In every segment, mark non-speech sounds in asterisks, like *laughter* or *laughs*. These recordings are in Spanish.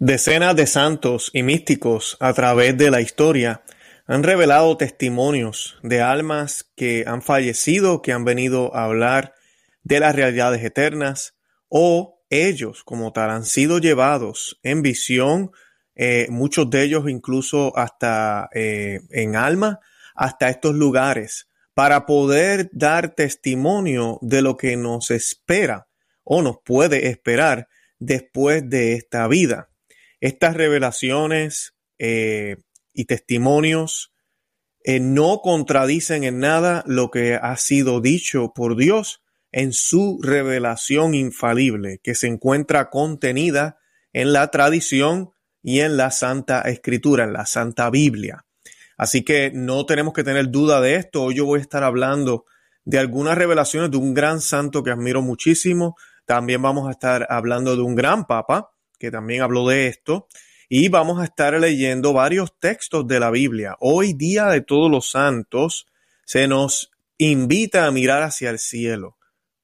Decenas de santos y místicos a través de la historia han revelado testimonios de almas que han fallecido, que han venido a hablar de las realidades eternas, o ellos como tal han sido llevados en visión, eh, muchos de ellos incluso hasta eh, en alma, hasta estos lugares, para poder dar testimonio de lo que nos espera o nos puede esperar después de esta vida. Estas revelaciones eh, y testimonios eh, no contradicen en nada lo que ha sido dicho por Dios en su revelación infalible, que se encuentra contenida en la tradición y en la Santa Escritura, en la Santa Biblia. Así que no tenemos que tener duda de esto. Hoy yo voy a estar hablando de algunas revelaciones de un gran santo que admiro muchísimo. También vamos a estar hablando de un gran papa que también habló de esto. Y vamos a estar leyendo varios textos de la Biblia. Hoy, día de todos los santos, se nos invita a mirar hacia el cielo.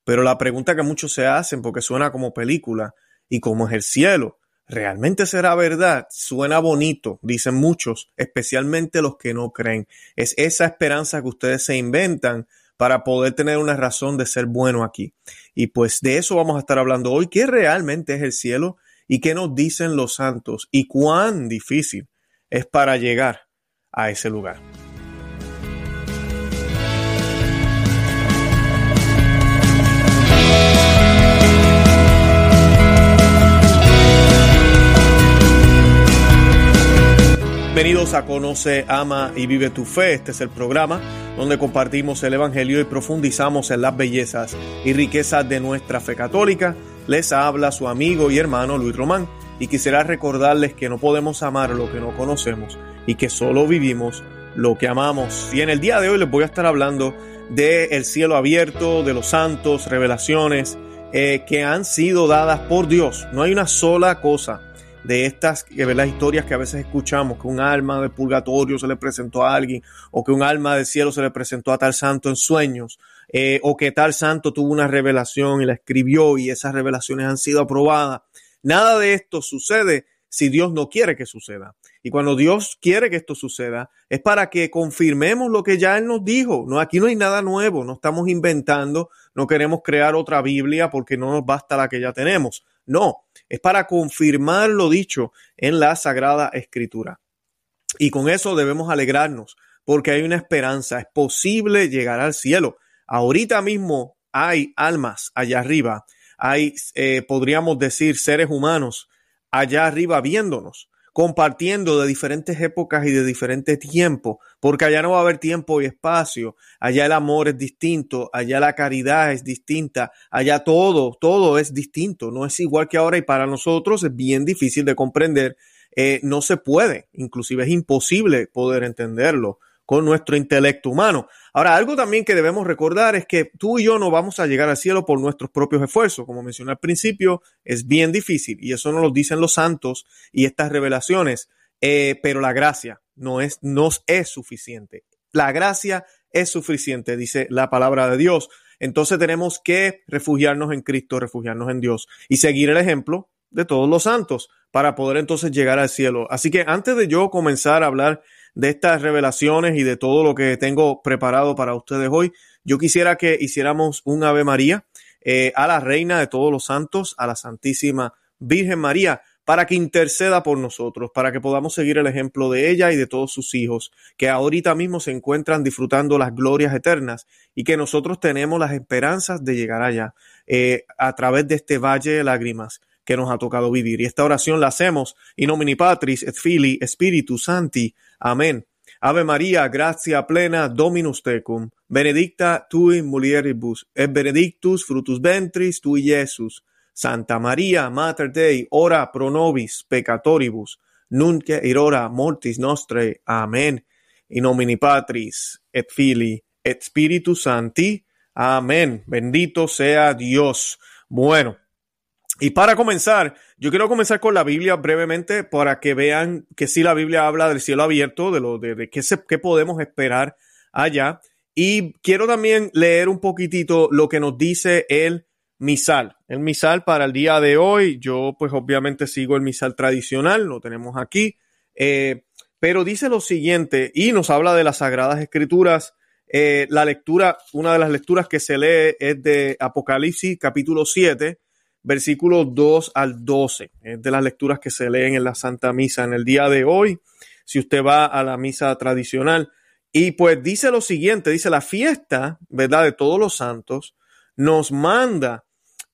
Pero la pregunta que muchos se hacen, porque suena como película, ¿y cómo es el cielo? ¿Realmente será verdad? Suena bonito, dicen muchos, especialmente los que no creen. Es esa esperanza que ustedes se inventan para poder tener una razón de ser bueno aquí. Y pues de eso vamos a estar hablando hoy. ¿Qué realmente es el cielo? Y qué nos dicen los santos y cuán difícil es para llegar a ese lugar. Bienvenidos a Conoce, Ama y Vive tu Fe. Este es el programa donde compartimos el Evangelio y profundizamos en las bellezas y riquezas de nuestra fe católica les habla su amigo y hermano Luis Román y quisiera recordarles que no podemos amar lo que no conocemos y que solo vivimos lo que amamos. Y en el día de hoy les voy a estar hablando del el cielo abierto, de los santos, revelaciones eh, que han sido dadas por Dios. No hay una sola cosa de estas las historias que a veces escuchamos, que un alma del purgatorio se le presentó a alguien, o que un alma del cielo se le presentó a tal santo en sueños, eh, o que tal santo tuvo una revelación y la escribió y esas revelaciones han sido aprobadas. Nada de esto sucede si Dios no quiere que suceda. Y cuando Dios quiere que esto suceda, es para que confirmemos lo que ya Él nos dijo. No, aquí no hay nada nuevo, no estamos inventando, no queremos crear otra Biblia porque no nos basta la que ya tenemos. No, es para confirmar lo dicho en la Sagrada Escritura. Y con eso debemos alegrarnos, porque hay una esperanza, es posible llegar al cielo. Ahorita mismo hay almas allá arriba, hay, eh, podríamos decir, seres humanos allá arriba viéndonos, compartiendo de diferentes épocas y de diferentes tiempos, porque allá no va a haber tiempo y espacio, allá el amor es distinto, allá la caridad es distinta, allá todo, todo es distinto, no es igual que ahora y para nosotros es bien difícil de comprender, eh, no se puede, inclusive es imposible poder entenderlo con nuestro intelecto humano. Ahora, algo también que debemos recordar es que tú y yo no vamos a llegar al cielo por nuestros propios esfuerzos. Como mencioné al principio, es bien difícil y eso nos lo dicen los santos y estas revelaciones. Eh, pero la gracia no es, nos es suficiente. La gracia es suficiente, dice la palabra de Dios. Entonces tenemos que refugiarnos en Cristo, refugiarnos en Dios y seguir el ejemplo de todos los santos para poder entonces llegar al cielo. Así que antes de yo comenzar a hablar de estas revelaciones y de todo lo que tengo preparado para ustedes hoy, yo quisiera que hiciéramos un Ave María eh, a la Reina de todos los santos, a la Santísima Virgen María, para que interceda por nosotros, para que podamos seguir el ejemplo de ella y de todos sus hijos, que ahorita mismo se encuentran disfrutando las glorias eternas y que nosotros tenemos las esperanzas de llegar allá eh, a través de este valle de lágrimas que nos ha tocado vivir. Y esta oración la hacemos in nomine Patris et Filii Spiritus Santi. Amén. Ave María, gracia plena, Dominus tecum, benedicta tui mulieribus, et benedictus frutus ventris tui Iesus. Santa María, Mater Dei, ora pro nobis peccatoribus, nunc et hora mortis nostre. Amén. In nomine Patris et Filii et Spiritus Santi. Amén. Bendito sea Dios. Bueno, y para comenzar, yo quiero comenzar con la Biblia brevemente para que vean que sí la Biblia habla del cielo abierto, de lo de, qué, se, qué podemos esperar allá. Y quiero también leer un poquitito lo que nos dice el misal. El misal para el día de hoy, yo pues obviamente sigo el misal tradicional, lo tenemos aquí, eh, pero dice lo siguiente y nos habla de las sagradas escrituras. Eh, la lectura, una de las lecturas que se lee es de Apocalipsis capítulo 7, versículos 2 al 12. Es de las lecturas que se leen en la Santa Misa en el día de hoy. Si usted va a la misa tradicional, y pues dice lo siguiente, dice la fiesta, ¿verdad? De todos los santos, nos manda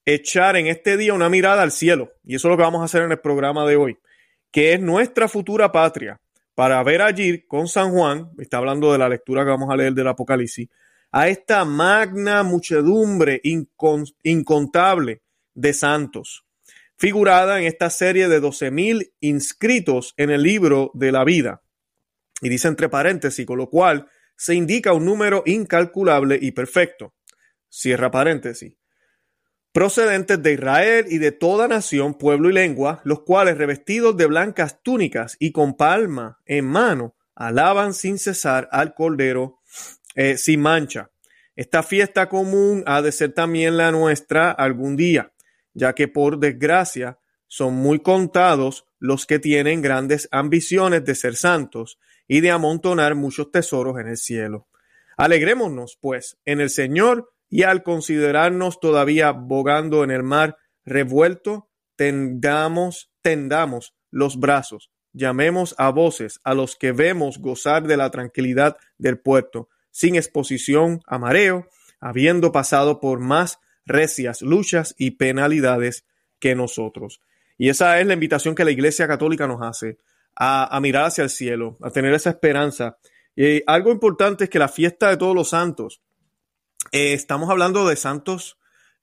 echar en este día una mirada al cielo. Y eso es lo que vamos a hacer en el programa de hoy, que es nuestra futura patria, para ver allí con San Juan, está hablando de la lectura que vamos a leer del Apocalipsis, a esta magna muchedumbre incontable de santos, figurada en esta serie de 12.000 inscritos en el libro de la vida y dice entre paréntesis, con lo cual se indica un número incalculable y perfecto. Cierra paréntesis. Procedentes de Israel y de toda nación, pueblo y lengua, los cuales revestidos de blancas túnicas y con palma en mano, alaban sin cesar al Cordero eh, sin mancha. Esta fiesta común ha de ser también la nuestra algún día, ya que por desgracia son muy contados los que tienen grandes ambiciones de ser santos y de amontonar muchos tesoros en el cielo. Alegrémonos, pues, en el Señor y al considerarnos todavía bogando en el mar revuelto, tendamos, tendamos los brazos, llamemos a voces a los que vemos gozar de la tranquilidad del puerto, sin exposición a mareo, habiendo pasado por más recias luchas y penalidades que nosotros. Y esa es la invitación que la Iglesia Católica nos hace a, mirar hacia el cielo, a tener esa esperanza. Y algo importante es que la fiesta de todos los santos, eh, estamos hablando de santos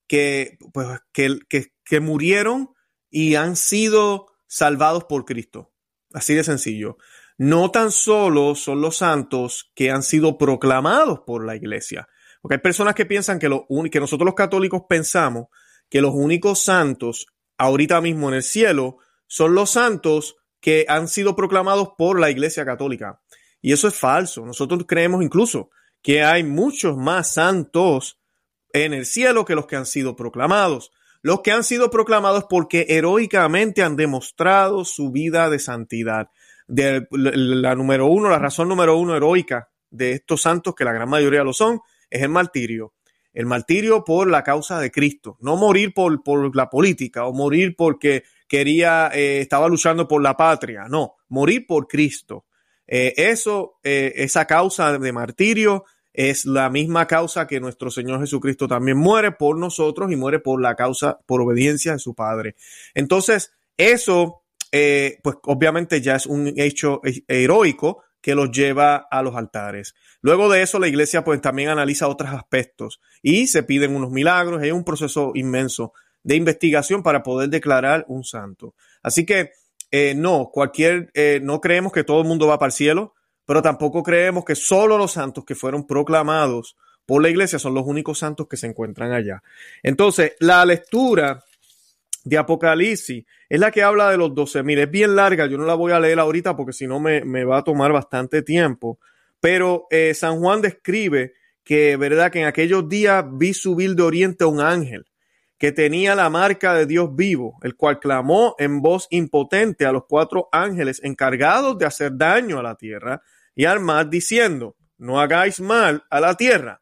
que, pues, que, que, murieron y han sido salvados por Cristo. Así de sencillo. No tan solo son los santos que han sido proclamados por la iglesia. Porque hay personas que piensan que, lo, que nosotros los católicos pensamos que los únicos santos ahorita mismo en el cielo son los santos que han sido proclamados por la Iglesia Católica. Y eso es falso. Nosotros creemos incluso que hay muchos más santos en el cielo que los que han sido proclamados. Los que han sido proclamados porque heroicamente han demostrado su vida de santidad. La, número uno, la razón número uno heroica de estos santos, que la gran mayoría lo son, es el martirio. El martirio por la causa de Cristo. No morir por, por la política o morir porque quería, eh, estaba luchando por la patria, no, morir por Cristo. Eh, eso, eh, esa causa de martirio es la misma causa que nuestro Señor Jesucristo también muere por nosotros y muere por la causa, por obediencia de su Padre. Entonces, eso, pues obviamente ya es un hecho heroico que los lleva a los altares. Luego de eso, la iglesia pues también analiza otros aspectos y se piden unos milagros, hay un proceso inmenso de investigación para poder declarar un santo. Así que eh, no, cualquier, eh, no creemos que todo el mundo va para el cielo, pero tampoco creemos que solo los santos que fueron proclamados por la iglesia son los únicos santos que se encuentran allá. Entonces, la lectura de Apocalipsis es la que habla de los 12.000. Es bien larga, yo no la voy a leer ahorita porque si no me, va a tomar bastante tiempo. Pero eh, San Juan describe que, ¿verdad? Que en aquellos días vi subir de oriente un ángel que tenía la marca de Dios vivo, el cual clamó en voz impotente a los cuatro ángeles encargados de hacer daño a la tierra y al mar, diciendo, no hagáis mal a la tierra,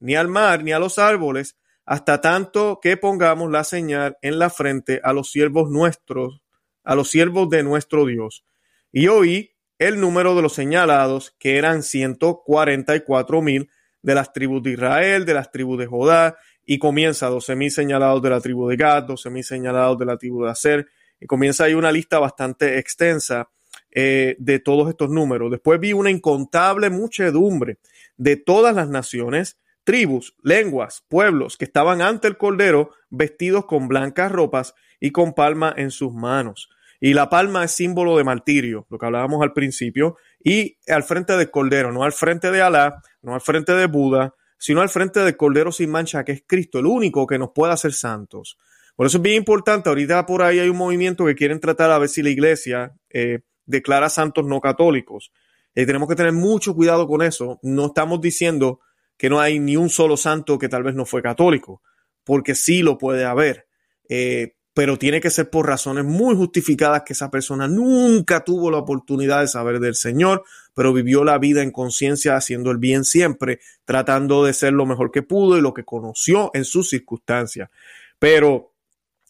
ni al mar, ni a los árboles, hasta tanto que pongamos la señal en la frente a los siervos nuestros, a los siervos de nuestro Dios. Y oí el número de los señalados, que eran ciento cuarenta y cuatro mil de las tribus de Israel, de las tribus de Judá y comienza 12.000 señalados de la tribu de Gad, 12.000 señalados de la tribu de Aser, y comienza ahí una lista bastante extensa eh, de todos estos números. Después vi una incontable muchedumbre de todas las naciones, tribus, lenguas, pueblos que estaban ante el Cordero vestidos con blancas ropas y con palma en sus manos. Y la palma es símbolo de martirio, lo que hablábamos al principio, y al frente del Cordero, no al frente de Alá, no al frente de Buda, sino al frente del Cordero sin mancha, que es Cristo, el único que nos puede hacer santos. Por eso es bien importante, ahorita por ahí hay un movimiento que quieren tratar a ver si la iglesia eh, declara santos no católicos. y eh, tenemos que tener mucho cuidado con eso. No estamos diciendo que no hay ni un solo santo que tal vez no fue católico, porque sí lo puede haber. Eh, pero tiene que ser por razones muy justificadas que esa persona nunca tuvo la oportunidad de saber del Señor, pero vivió la vida en conciencia haciendo el bien siempre, tratando de ser lo mejor que pudo y lo que conoció en sus circunstancias. Pero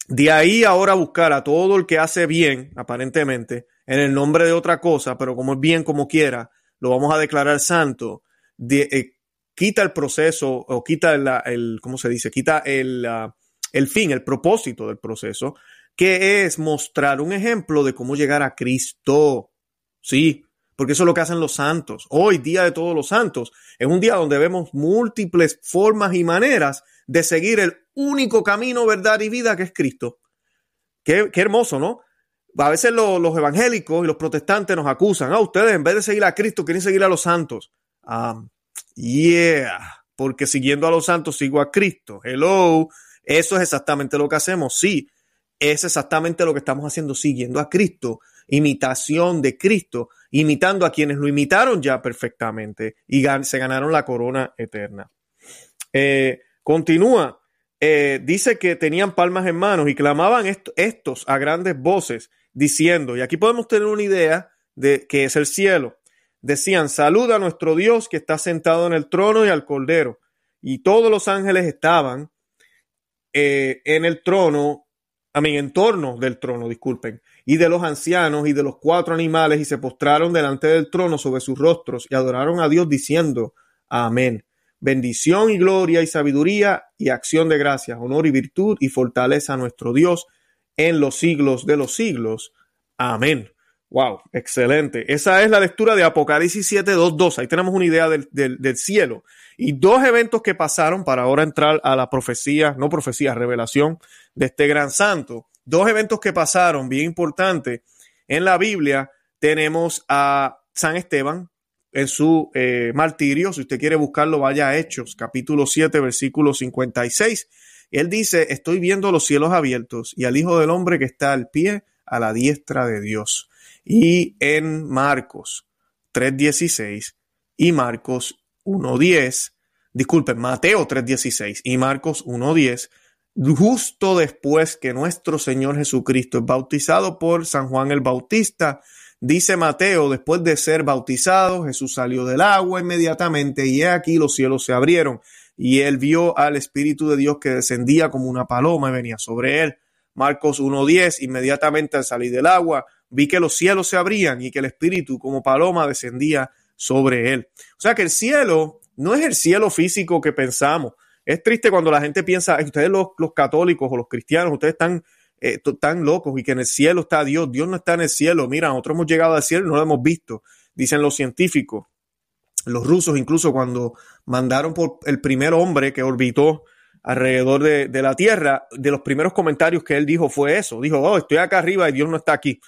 de ahí ahora buscar a todo el que hace bien, aparentemente, en el nombre de otra cosa, pero como es bien como quiera, lo vamos a declarar santo, eh, quita el proceso o quita el, ¿cómo se dice? Quita el, ah, el fin, el propósito del proceso, que es mostrar un ejemplo de cómo llegar a Cristo. Sí, porque eso es lo que hacen los santos. Hoy, Día de Todos los Santos, es un día donde vemos múltiples formas y maneras de seguir el único camino, verdad y vida que es Cristo. Qué, hermoso, ¿no? A veces los evangélicos y los protestantes nos acusan, ah, ustedes en vez de seguir a Cristo quieren seguir a los santos. Ah, yeah, porque siguiendo a los santos sigo a Cristo. Hello, eso es exactamente lo que hacemos, sí, es exactamente lo que estamos haciendo, siguiendo a Cristo, imitación de Cristo, imitando a quienes lo imitaron ya perfectamente y se ganaron la corona eterna. Eh, continúa, eh, dice que tenían palmas en manos y clamaban estos a grandes voces, diciendo, y aquí podemos tener una idea de que es el cielo. Decían, saluda a nuestro Dios que está sentado en el trono y al cordero. Y todos los ángeles estaban eh, en el trono, a mi en torno del trono, disculpen, y de los ancianos y de los cuatro animales, y se postraron delante del trono sobre sus rostros y adoraron a Dios diciendo, Amén. Bendición y gloria y sabiduría y acción de gracias, honor y virtud y fortaleza a nuestro Dios en los siglos de los siglos. Amén. Wow, excelente. Esa es la lectura de Apocalipsis 7, 2, Ahí tenemos una idea del, cielo. Y dos eventos que pasaron para ahora entrar a la profecía, no profecía, revelación de este gran santo. Dos eventos que pasaron, bien importantes. En la Biblia tenemos a San Esteban en su eh, martirio. Si usted quiere buscarlo, vaya a Hechos, capítulo 7, versículo 56. Él dice, estoy viendo los cielos abiertos y al Hijo del Hombre que está al pie a la diestra de Dios y en Marcos 3.16 y Marcos 1.10, disculpen, Mateo 3.16 y Marcos 1.10, justo después que nuestro Señor Jesucristo es bautizado por San Juan el Bautista, dice Mateo, después de ser bautizado, Jesús salió del agua inmediatamente y aquí los cielos se abrieron y él vio al Espíritu de Dios que descendía como una paloma y venía sobre él. Marcos 1.10, inmediatamente al salir del agua, vi que los cielos se abrían y que el Espíritu como paloma descendía sobre él. O sea que el cielo no es el cielo físico que pensamos. Es triste cuando la gente piensa, ustedes los, católicos o los cristianos, ustedes están eh, tan locos y que en el cielo está Dios. Dios no está en el cielo. Mira, nosotros hemos llegado al cielo y no lo hemos visto, dicen los científicos. Los rusos incluso cuando mandaron por el primer hombre que orbitó alrededor de, de, la Tierra, de los primeros comentarios que él dijo fue eso. Dijo, oh, estoy acá arriba y Dios no está aquí.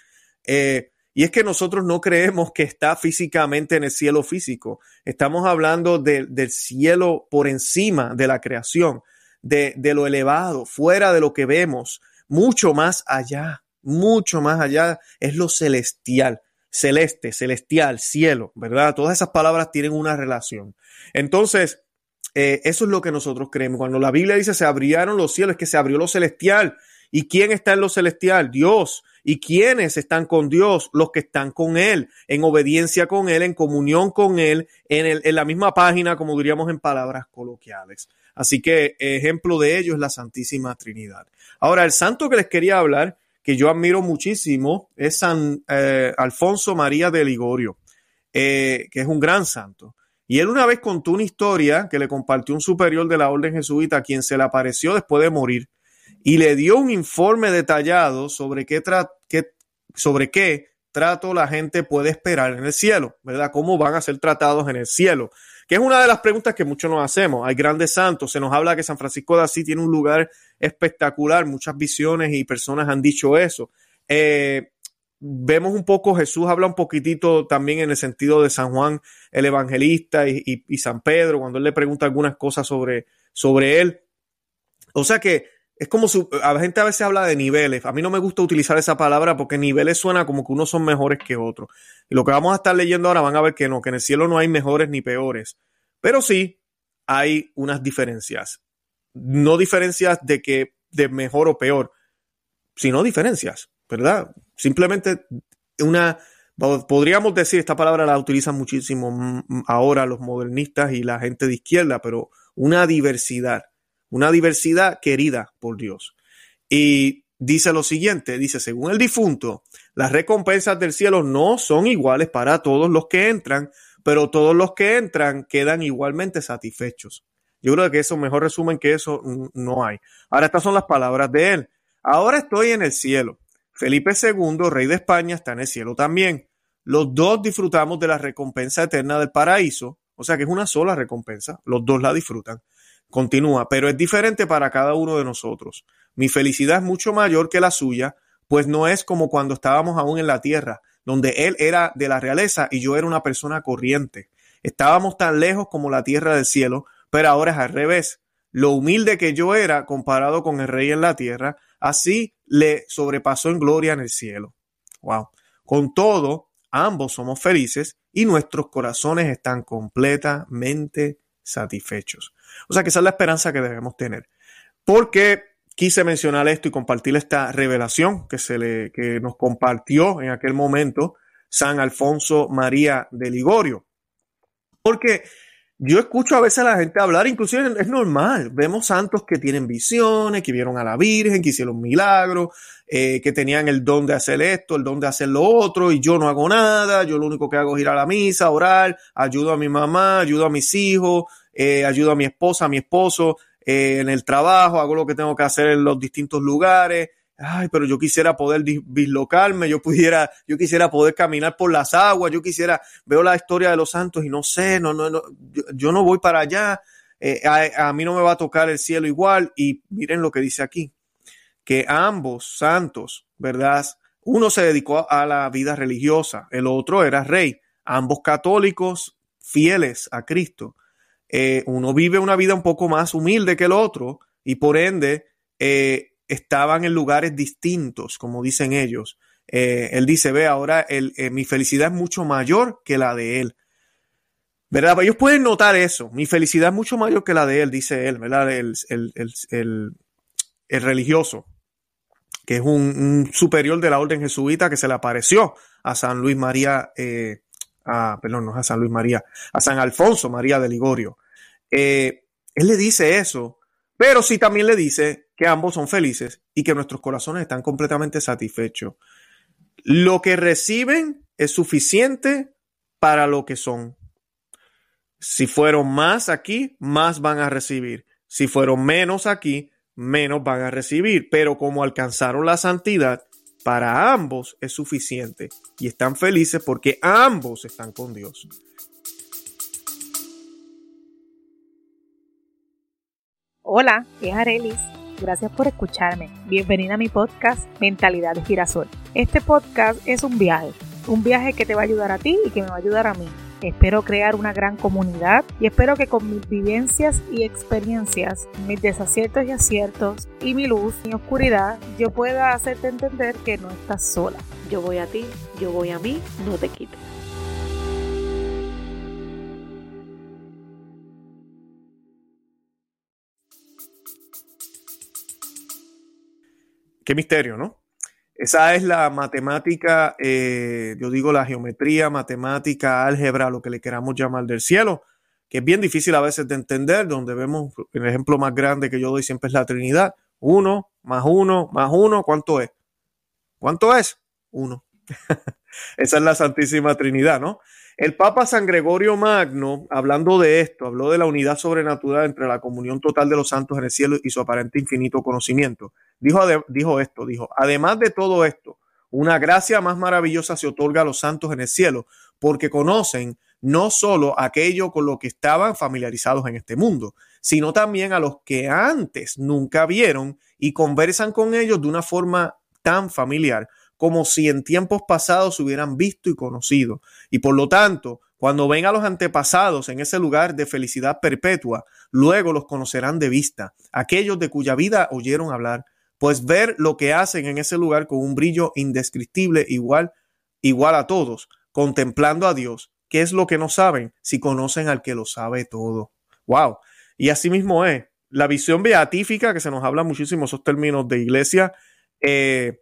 Eh, y es que nosotros no creemos que está físicamente en el cielo físico. Estamos hablando del cielo por encima de la creación, de, lo elevado, fuera de lo que vemos, mucho más allá, mucho más allá es lo celestial celeste, celestial, cielo, ¿verdad? Todas esas palabras tienen una relación. Entonces, eh, eso es lo que nosotros creemos. Cuando la Biblia dice se abrieron los cielos, es que se abrió lo celestial. ¿Y quién está en lo celestial? Dios. ¿Y quiénes están con Dios? Los que están con Él, en obediencia con Él, en comunión con Él, en, en la misma página, como diríamos en palabras coloquiales. Así que ejemplo de ello es la Santísima Trinidad. Ahora, el santo que les quería hablar, que yo admiro muchísimo, es San eh, Alfonso María de Ligorio, eh, que es un gran santo. Y él una vez contó una historia que le compartió un superior de la orden jesuita a quien se le apareció después de morir y le dio un informe detallado sobre qué, sobre qué trato la gente puede esperar en el cielo, ¿verdad? ¿Cómo van a ser tratados en el cielo? Que es una de las preguntas que muchos nos hacemos. Hay grandes santos, se nos habla que San Francisco de Asís tiene un lugar espectacular, muchas visiones y personas han dicho eso. Eh, vemos un poco, Jesús habla un poquitito también en el sentido de San Juan el Evangelista y, y San Pedro, cuando él le pregunta algunas cosas sobre, sobre él. O sea que es como su, a la gente a veces habla de niveles. A mí no me gusta utilizar esa palabra porque niveles suena como que unos son mejores que otros. Y lo que vamos a estar leyendo ahora van a ver que no, que en el cielo no hay mejores ni peores. Pero sí hay unas diferencias. no diferencias de que de mejor o peor, sino diferencias, ¿verdad? Simplemente una, podríamos decir, esta palabra la utilizan muchísimo ahora los modernistas y la gente de izquierda, pero una diversidad, una diversidad querida por Dios. Y dice lo siguiente, dice, según el difunto, las recompensas del cielo no son iguales para todos los que entran, pero todos los que entran quedan igualmente satisfechos. Yo creo que eso mejor resumen que eso no hay. Ahora estas son las palabras de él. Ahora estoy en el cielo. Felipe II, rey de España, está en el cielo también. Los dos disfrutamos de la recompensa eterna del paraíso, o sea que es una sola recompensa, los dos la disfrutan. Continúa, pero es diferente para cada uno de nosotros. Mi felicidad es mucho mayor que la suya, pues no es como cuando estábamos aún en la tierra, donde él era de la realeza y yo era una persona corriente. Estábamos tan lejos como la tierra del cielo, pero ahora es al revés. Lo humilde que yo era comparado con el rey en la tierra, así le sobrepasó en gloria en el cielo. Wow. Con todo, ambos somos felices y nuestros corazones están completamente satisfechos. O sea que esa es la esperanza que debemos tener. Porque quise mencionar esto y compartir esta revelación que se le que nos compartió en aquel momento San Alfonso María de Ligorio. Porque yo escucho a veces a la gente hablar, inclusive es normal, vemos santos que tienen visiones, que vieron a la Virgen, que hicieron milagros, eh, que tenían el don de hacer esto, el don de hacer lo otro, y yo no hago nada, yo lo único que hago es ir a la misa, orar, ayudo a mi mamá, ayudo a mis hijos, eh, ayudo a mi esposa, a mi esposo eh, en el trabajo, hago lo que tengo que hacer en los distintos lugares, ay, pero yo quisiera poder dislocarme, yo pudiera, yo quisiera poder caminar por las aguas, yo quisiera, veo la historia de los santos y no sé, no, no, no yo, no voy para allá, eh, a, mí no me va a tocar el cielo igual. Y miren lo que dice aquí, que ambos santos, ¿verdad? Uno se dedicó a la vida religiosa, el otro era rey, ambos católicos fieles a Cristo. Eh, uno vive una vida un poco más humilde que el otro y por ende eh, estaban en lugares distintos, como dicen ellos. Eh, él dice, ve, ahora mi felicidad es mucho mayor que la de él. ¿Verdad? Ellos pueden notar eso. Mi felicidad es mucho mayor que la de él, dice él, ¿verdad? El, religioso, que es un, superior de la orden jesuita que se le apareció a San Luis María, a, perdón, no a San Luis María, a San Alfonso María de Ligorio. él le dice eso pero sí también le dice que ambos son felices y que nuestros corazones están completamente satisfechos. Lo que reciben es suficiente para lo que son. Si fueron más aquí, más van a recibir. Si fueron menos aquí, menos van a recibir. Pero como alcanzaron la santidad, para ambos es suficiente. Y están felices porque ambos están con Dios. Hola, es Arelis. Gracias por escucharme. Bienvenida a mi podcast Mentalidad de Girasol. Este podcast es un viaje, un viaje que te va a ayudar a ti y que me va a ayudar a mí. Espero crear una gran comunidad y espero que con mis vivencias y experiencias, mis desaciertos y aciertos y mi luz y oscuridad, yo pueda hacerte entender que no estás sola. Yo voy a ti, yo voy a mí, no te quites. Qué misterio, ¿no? Esa es la matemática, eh, yo digo la geometría, matemática, álgebra, lo que le queramos llamar del cielo, que es bien difícil a veces de entender, donde vemos el ejemplo más grande que yo doy siempre es la Trinidad. Uno, más uno, más uno, ¿cuánto es? ¿Cuánto es? Uno. *laughs* Esa es la Santísima Trinidad, ¿no? El Papa San Gregorio Magno, hablando de esto, habló de la unidad sobrenatural entre la comunión total de los santos en el cielo y su aparente infinito conocimiento. Dijo, esto, dijo, además de todo esto, una gracia más maravillosa se otorga a los santos en el cielo, porque conocen no solo aquello con lo que estaban familiarizados en este mundo, sino también a los que antes nunca vieron y conversan con ellos de una forma tan familiar como si en tiempos pasados se hubieran visto y conocido. Y por lo tanto, cuando ven a los antepasados en ese lugar de felicidad perpetua, luego los conocerán de vista, aquellos de cuya vida oyeron hablar, pues ver lo que hacen en ese lugar con un brillo indescriptible igual, igual a todos, contemplando a Dios, ¿qué es lo que no saben si conocen al que lo sabe todo? Wow. Y así mismo es, la visión beatífica, que se nos habla muchísimo esos términos de iglesia, eh,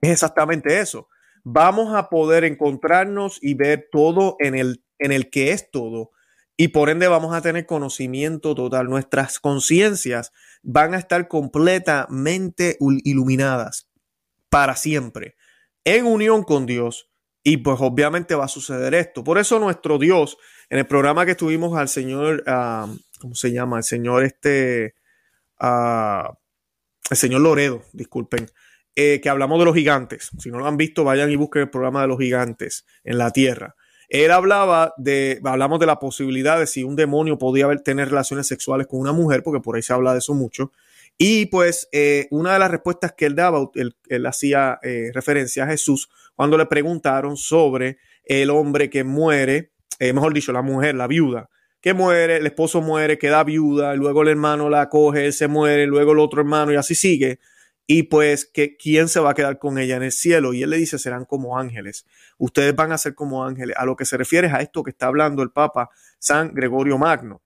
es exactamente eso. Vamos a poder encontrarnos y ver todo en el, en el que es todo. Y por ende vamos a tener conocimiento total. Nuestras conciencias van a estar completamente iluminadas para siempre, en unión con Dios. Y pues obviamente va a suceder esto. Por eso nuestro Dios, en el programa que tuvimos al Señor, ¿cómo se llama? El Señor este, uh, el Señor Loredo, disculpen, eh, que hablamos de los gigantes. Si no lo han visto, vayan y busquen el programa de los gigantes en la tierra. Él hablaba de, hablamos de la posibilidad de si un demonio podía tener relaciones sexuales con una mujer, porque por ahí se habla de eso mucho. Y pues eh, una de las respuestas que él daba, él, hacía eh, referencia a Jesús cuando le preguntaron sobre el hombre que muere, eh, mejor dicho, la mujer, la viuda, que muere, el esposo muere, queda viuda, luego el hermano la coge, él se muere, luego el otro hermano y así sigue. Y pues, que, ¿quién se va a quedar con ella en el cielo? Y él le dice, serán como ángeles. Ustedes van a ser como ángeles. A lo que se refiere es a esto que está hablando el Papa San Gregorio Magno.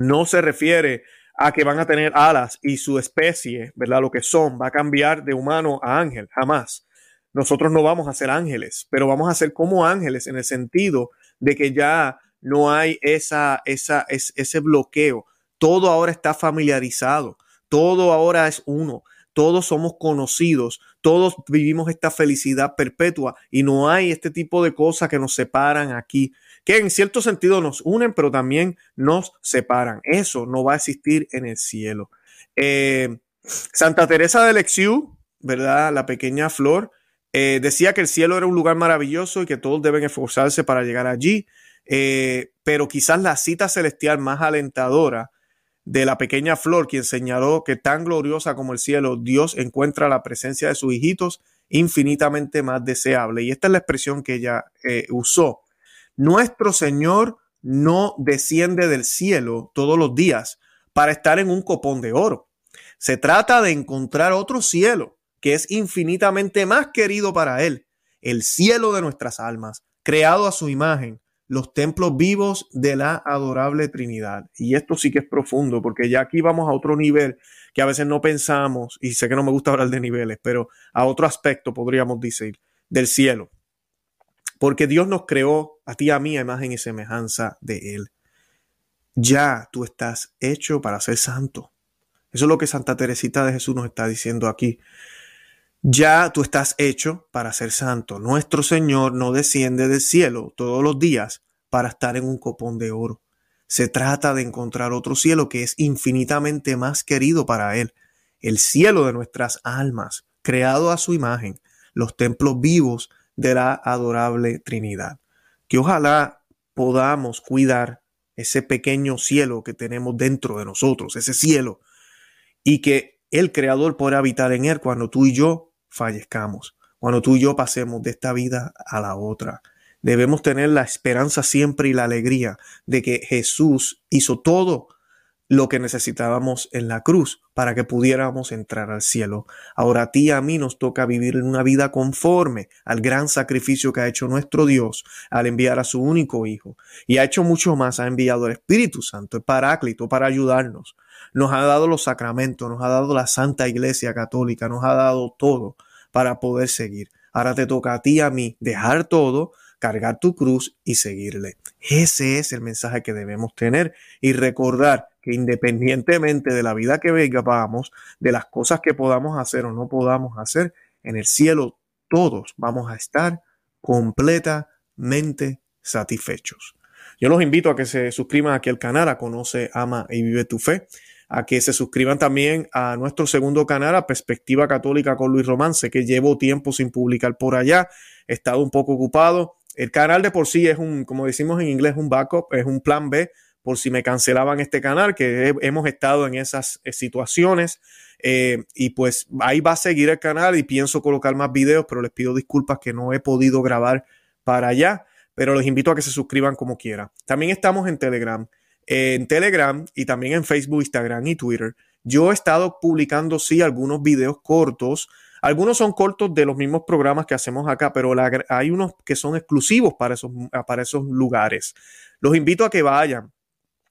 No se refiere a que van a tener alas y su especie, ¿verdad? Lo que son, va a cambiar de humano a ángel, jamás. Nosotros no vamos a ser ángeles, pero vamos a ser como ángeles en el sentido de que ya no hay esa, esa, ese bloqueo. Todo ahora está familiarizado, todo ahora es uno, todos somos conocidos, todos vivimos esta felicidad perpetua y no hay este tipo de cosas que nos separan aquí que en cierto sentido nos unen, pero también nos separan. Eso no va a existir en el cielo. Eh, Santa Teresa de Lexiu, ¿verdad? La pequeña flor, eh, decía que el cielo era un lugar maravilloso y que todos deben esforzarse para llegar allí. Eh, pero quizás la cita celestial más alentadora de la pequeña flor, quien señaló que tan gloriosa como el cielo, Dios encuentra la presencia de sus hijitos infinitamente más deseable. Y esta es la expresión que ella usó. Nuestro Señor no desciende del cielo todos los días para estar en un copón de oro. Se trata de encontrar otro cielo que es infinitamente más querido para Él, el cielo de nuestras almas, creado a su imagen, los templos vivos de la adorable Trinidad. Y esto sí que es profundo, porque ya aquí vamos a otro nivel que a veces no pensamos, y sé que no me gusta hablar de niveles, pero a otro aspecto podríamos decir, del cielo porque Dios nos creó a ti y a mí a imagen y semejanza de Él. Ya tú estás hecho para ser santo. Eso es lo que Santa Teresita de Jesús nos está diciendo aquí. Ya tú estás hecho para ser santo. Nuestro Señor no desciende del cielo todos los días para estar en un copón de oro. Se trata de encontrar otro cielo que es infinitamente más querido para Él, el cielo de nuestras almas, creado a su imagen, los templos vivos de la adorable Trinidad. Que ojalá podamos cuidar ese pequeño cielo que tenemos dentro de nosotros, ese cielo, y que el Creador pueda habitar en él cuando tú y yo fallezcamos, cuando tú y yo pasemos de esta vida a la otra. Debemos tener la esperanza siempre y la alegría de que Jesús hizo todo lo que necesitábamos en la cruz para que pudiéramos entrar al cielo. Ahora a ti y a mí nos toca vivir una vida conforme al gran sacrificio que ha hecho nuestro Dios al enviar a su único Hijo. Y ha hecho mucho más, ha enviado el Espíritu Santo, el Paráclito, para ayudarnos. Nos ha dado los sacramentos, nos ha dado la Santa Iglesia Católica, nos ha dado todo para poder seguir. Ahora te toca a ti a mí dejar todo, cargar tu cruz y seguirle. Ese es el mensaje que debemos tener y recordar que independientemente de la vida que vamos, de las cosas que podamos hacer o no podamos hacer, en el cielo todos vamos a estar completamente satisfechos. Yo los invito a que se suscriban aquí al canal, a Conoce, Ama y Vive tu Fe, a que se suscriban también a nuestro segundo canal, a Perspectiva Católica con Luis Romance, que llevo tiempo sin publicar por allá, he estado un poco ocupado. El canal de por sí es un, como decimos en inglés, un backup, es un plan B por si me cancelaban este canal, que hemos estado en esas eh, situaciones. Eh, y pues ahí va a seguir el canal y pienso colocar más videos, pero les pido disculpas que no he podido grabar para allá, pero les invito a que se suscriban como quiera. También estamos en Telegram, en Telegram y también en Facebook, Instagram y Twitter. Yo he estado publicando, sí, algunos videos cortos. Algunos son cortos de los mismos programas que hacemos acá, pero hay unos que son exclusivos para esos, para esos lugares. Los invito a que vayan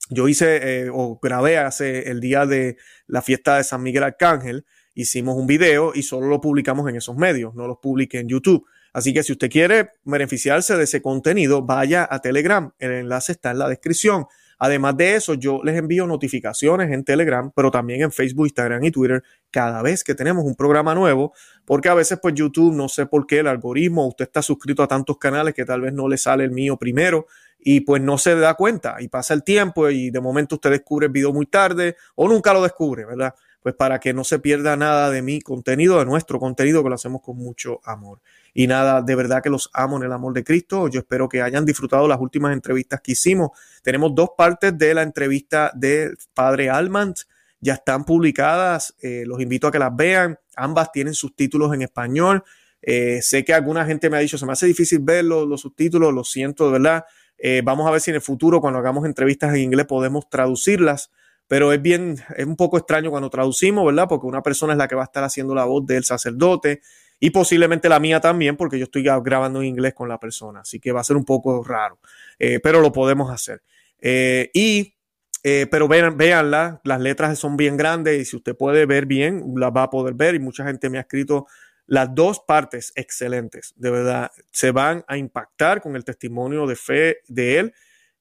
yo hice o grabé hace el día de la fiesta de San Miguel Arcángel, hicimos un video y solo lo publicamos en esos medios, no los publiqué en YouTube. Así que si usted quiere beneficiarse de ese contenido, vaya a Telegram. El enlace está en la descripción. Además de eso, yo les envío notificaciones en Telegram, pero también en Facebook, Instagram y Twitter cada vez que tenemos un programa nuevo, porque a veces pues YouTube, no sé por qué, el algoritmo, usted está suscrito a tantos canales que tal vez no le sale el mío primero y pues no se da cuenta y pasa el tiempo y de momento usted descubre el video muy tarde o nunca lo descubre, ¿verdad? Pues para que no se pierda nada de mi contenido, de nuestro contenido que lo hacemos con mucho amor. Y nada, de verdad que los amo en el amor de Cristo. Yo espero que hayan disfrutado las últimas entrevistas que hicimos. Tenemos dos partes de la entrevista del padre Almant. Ya están publicadas. Eh, los invito a que las vean. Ambas tienen subtítulos en español. Eh, sé que alguna gente me ha dicho, se me hace difícil ver los, subtítulos, lo siento, de verdad. Eh, vamos a ver si en el futuro, cuando hagamos entrevistas en inglés, podemos traducirlas pero es bien, es un poco extraño cuando traducimos, ¿verdad? Porque una persona es la que va a estar haciendo la voz del sacerdote y posiblemente la mía también, porque yo estoy grabando en inglés con la persona, así que va a ser un poco raro, eh, pero lo podemos hacer. Eh, y, pero vean, véanla, las letras son bien grandes y si usted puede ver bien, las va a poder ver y mucha gente me ha escrito las dos partes excelentes, de verdad, se van a impactar con el testimonio de fe de él.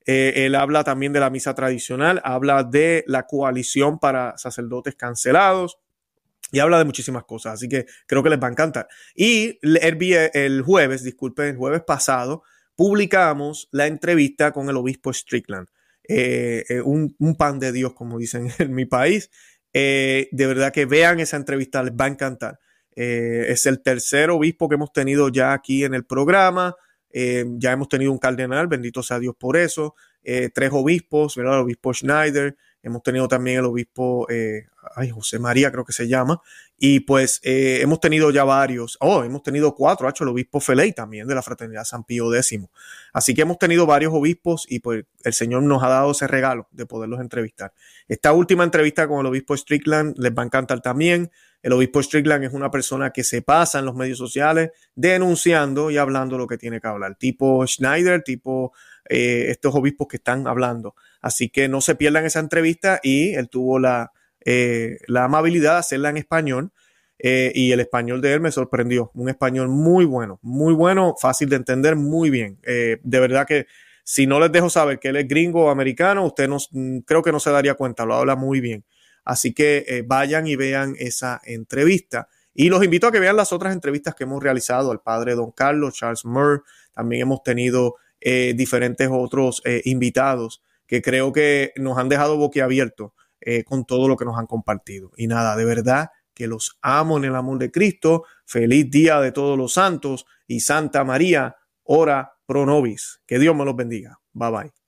él habla también de la misa tradicional, habla de la coalición para sacerdotes cancelados, y habla de muchísimas cosas, así que creo que les va a encantar. Y el, el jueves, disculpen, el jueves pasado, publicamos la entrevista con el obispo Strickland. Eh, eh, un, pan de Dios, como dicen *laughs* en mi país. Eh, de verdad que vean esa entrevista, les va a encantar. Es el tercer obispo que hemos tenido ya aquí en el programa. ya hemos tenido un cardenal, bendito sea Dios por eso. tres obispos, ¿verdad? el obispo Schneider, hemos tenido también el obispo eh, ay, José María, creo que se llama, y pues eh, hemos tenido ya varios, oh, hemos tenido cuatro, ha hecho el obispo Feley también de la Fraternidad San Pío X. Así que hemos tenido varios obispos y pues el Señor nos ha dado ese regalo de poderlos entrevistar. Esta última entrevista con el obispo Strickland les va a encantar también. El obispo Strickland es una persona que se pasa en los medios sociales denunciando y hablando lo que tiene que hablar, tipo Schneider, tipo eh, estos obispos que están hablando. Así que no se pierdan esa entrevista y él tuvo la, eh, la amabilidad de hacerla en español. Eh, y el español de él me sorprendió. Un español muy bueno, muy bueno, fácil de entender, muy bien. de verdad que si no les dejo saber que él es gringo o americano, usted no, creo que no se daría cuenta, lo habla muy bien. Así que vayan y vean esa entrevista. Y los invito a que vean las otras entrevistas que hemos realizado al padre Don Carlos, Charles Murr. También hemos tenido diferentes otros invitados que creo que nos han dejado boquiabiertos eh, con todo lo que nos han compartido. Y nada, de verdad que los amo en el amor de Cristo. Feliz día de todos los santos y Santa María, ora pro nobis. Que Dios me los bendiga. Bye bye.